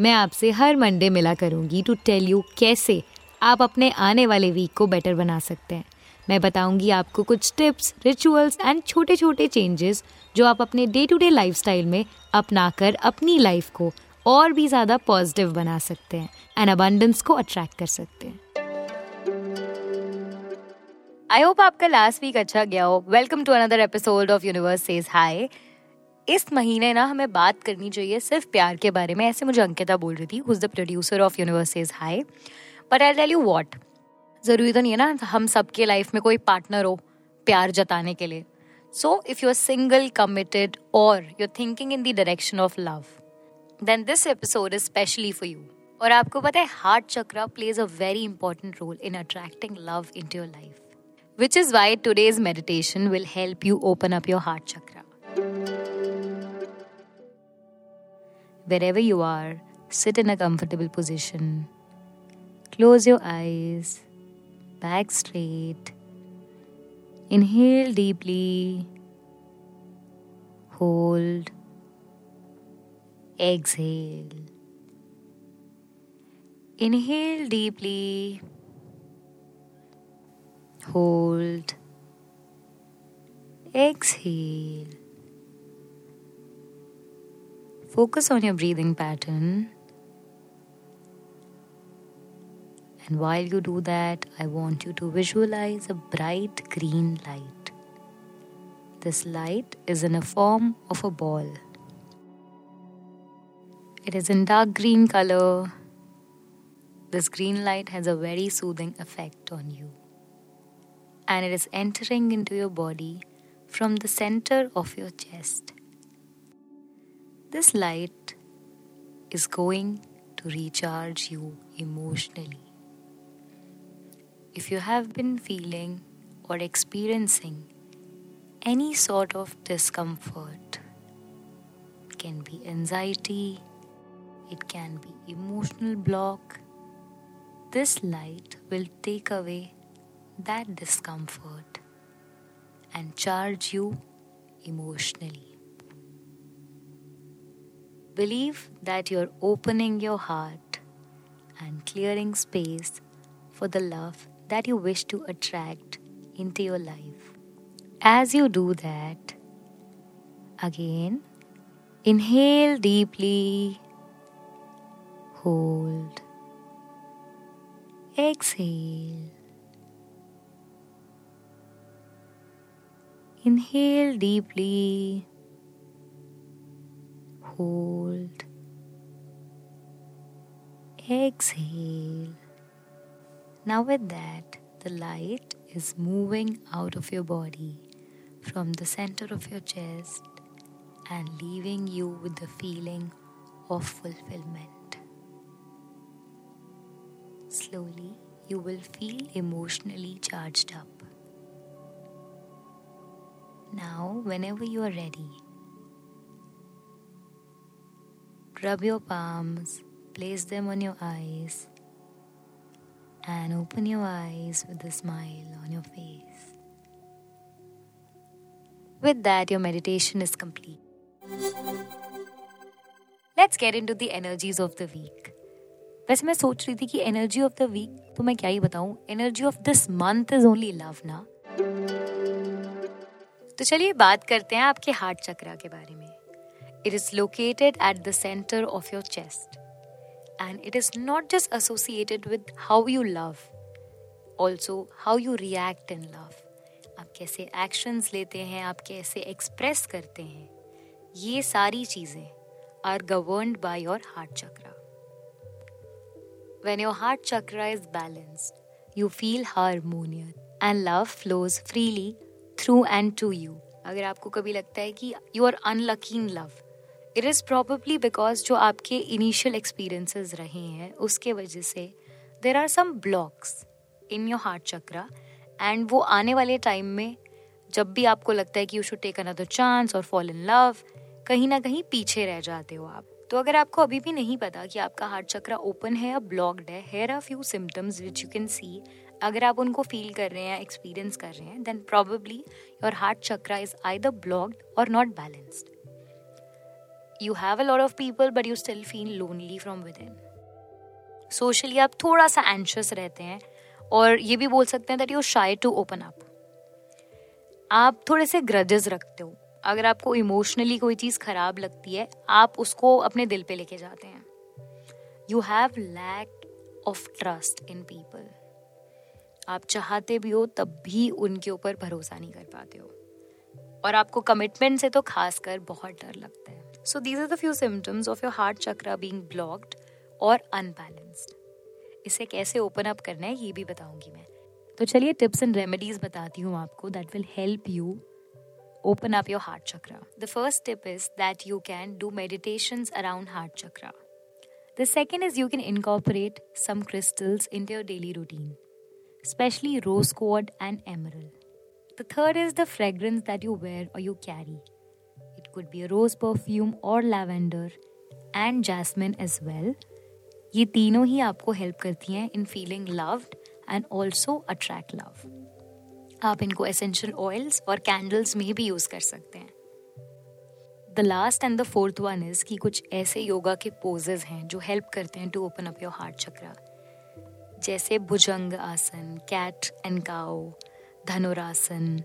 मैं आपसे हर मंडे मिला करूँगी टू टेल यू कैसे आप अपने आने वाले वीक को बेटर बना सकते हैं। मैं बताऊँगी आपको कुछ टिप्स रिचुअल्स एंड छोटे छोटे चेंजेस जो आप अपने डे टू डे लाइफ में अपनाकर अपनी लाइफ को और भी ज़्यादा पॉजिटिव बना सकते हैं एंड अबंडेंस को अट्रैक्ट कर सकते हैं। आई होप आपका लास्ट वीक अच्छा गया हो। Welcome to another episode of universe says hi इस महीने ना हमें बात करनी चाहिए सिर्फ़ प्यार के बारे में। ऐसे मुझे अंकिता बोल रही थी who's the producer of universe is hi but I tell you what ज़रूरी तो नहीं है ना हम सबके लाइफ में कोई पार्टनर हो प्यार जताने के लिए। So if you are single committed और you are thinking in the direction of love then this episode is specially for you और आपको पता है heart chakra plays a very important role in attracting love into your life which is why today's meditation will help you open up your heart chakra Wherever you are, sit in a comfortable position. Close your eyes, back straight. Inhale deeply. Hold. Exhale. Inhale deeply. Hold. Exhale. Focus on your breathing pattern. And while you do that, I want you to visualize a bright green light. This light is in a form of a ball. It is in dark green color. This green light has a very soothing effect on you. And it is entering into your body from the center of your chest. This light is going to recharge you emotionally. If you have been feeling or experiencing any sort of discomfort, it can be anxiety, it can be emotional block, this light will take away that discomfort and charge you emotionally. Believe that you're opening your heart and clearing space for the love that you wish to attract into your life. As you do that, again, inhale deeply, hold, exhale. Inhale deeply, hold, exhale. Now, with that, the light is moving out of your body from the center of your chest and leaving you with the feeling of fulfillment. Slowly, you will feel emotionally charged up. Now, whenever you are ready, Rub your palms, place them on your eyes, and open your eyes with a smile on your face. With that, your meditation is complete. Let's get into the energies of the week. वैसे मैं सोच रही थी कि energy of the week तो मैं क्या ही बताऊँ energy of this month is only love ना तो चलिए बात करते हैं आपके हार्ट चक्रा के बारे में It is located at the center of your chest. And it is not just associated with how you love, also how you react in love. आप कैसे एक्शंस लेते हैं आप कैसे एक्सप्रेस करते हैं ये सारी चीज़ें are governed by your heart chakra When your heart chakra is balanced, you feel harmonious and love flows freely through and to you. अगर आपको कभी लगता है कि you are unlucky in love it is probably because जो आपके initial experiences रहे हैं, उसके वजह से there are some blocks in your heart chakra and वो आने वाले टाइम में जब भी आपको लगता है कि you should take another chance और फॉल इन लव कहीं ना कहीं पीछे रह जाते हो आप। तो अगर आपको अभी भी नहीं पता कि आपका हार्ट चक्रा ओपन है या ब्लॉक्ड है here are few symptoms which you can see अगर आप उनको फील कर रहे हैं एक्सपीरियंस कर रहे हैं then probably your heart chakra is either blocked और not balanced you have a lot of people, but you still feel lonely from within. Socially आप थोड़ा सा एंशियस रहते हैं, और ये भी बोल सकते हैं that you shy to open up आप थोड़े से ग्रजेस रखते हो। अगर आपको इमोशनली कोई चीज़ खराब लगती है, आप उसको अपने दिल पे लेके जाते हैं। You have lack of trust in people आप चाहते भी हो, तब भी उनके ऊपर भरोसा नहीं कर पाते हो। और आपको कमिटमेंट से तो खासकर बहुत डर लगता है। So these are the few symptoms of your heart chakra being blocked और अनबैलेंस्ड इसे कैसे ओपन अप करना है, ये भी बताऊँगी मैं। तो चलिए टिप्स एंड रेमेडीज बताती हूँ आपको that will help you open up your heart chakra the first tip is that you can do meditation around heart chakra the second is you can incorporate some crystals in your daily routine specially rose quartz and emerald the third is the fragrance that you wear or you carry carry. could be rose perfume or lavender and jasmine as well. ये तीनों ही आपको help करती हैं in feeling loved and also attract love आप इनको essential oils और candles में भी यूज़ कर सकते हैं the last and the fourth one is कि कुछ ऐसे योगा के पोजेज हैं जो हेल्प करते हैं to open up your heart chakra जैसे bhujangasana cat and cow dhanurasana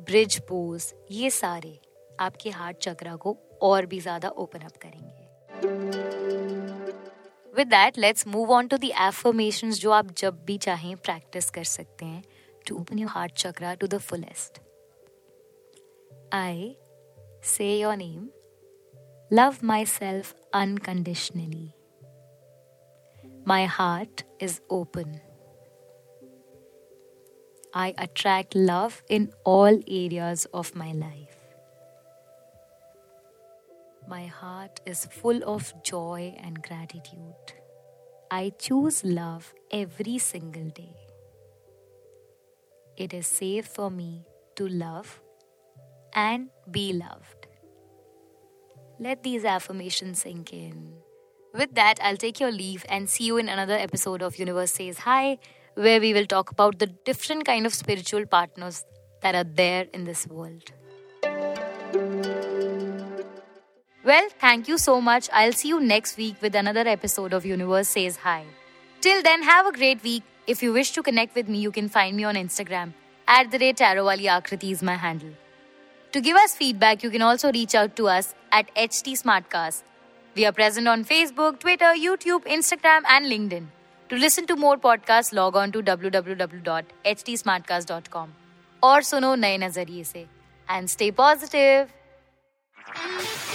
bridge pose ये सारे आपके हार्ट चक्रा को और भी ज़्यादा ओपन अप करेंगे। With that let's move on to the जो आप जब भी चाहें प्रैक्टिस कर सकते हैं to open your heart chakra to the fullest I say your name love my self unconditionally my heart is open I attract love in all areas of my life. My heart is full of joy and gratitude. I choose love every single day. It is safe for me to love and be loved. Let these affirmations sink in. With that, I'll take your leave and see you in another episode of Universe Says Hi, where we will talk about the different kind of spiritual partners that are there in this world. Well, thank you so much. I'll see you next week with another episode of Universe Says Hi. Till then, have a great week. If you wish to connect with me, you can find me on Instagram. At the rate Tarowali Akriti is my handle. To give us feedback, you can also reach out to us at HT Smartcast. We are present on Facebook, Twitter, YouTube, Instagram, and LinkedIn. To listen to more podcasts, log on to www.htsmartcast.com or suno Naye Nazariye se. And stay positive.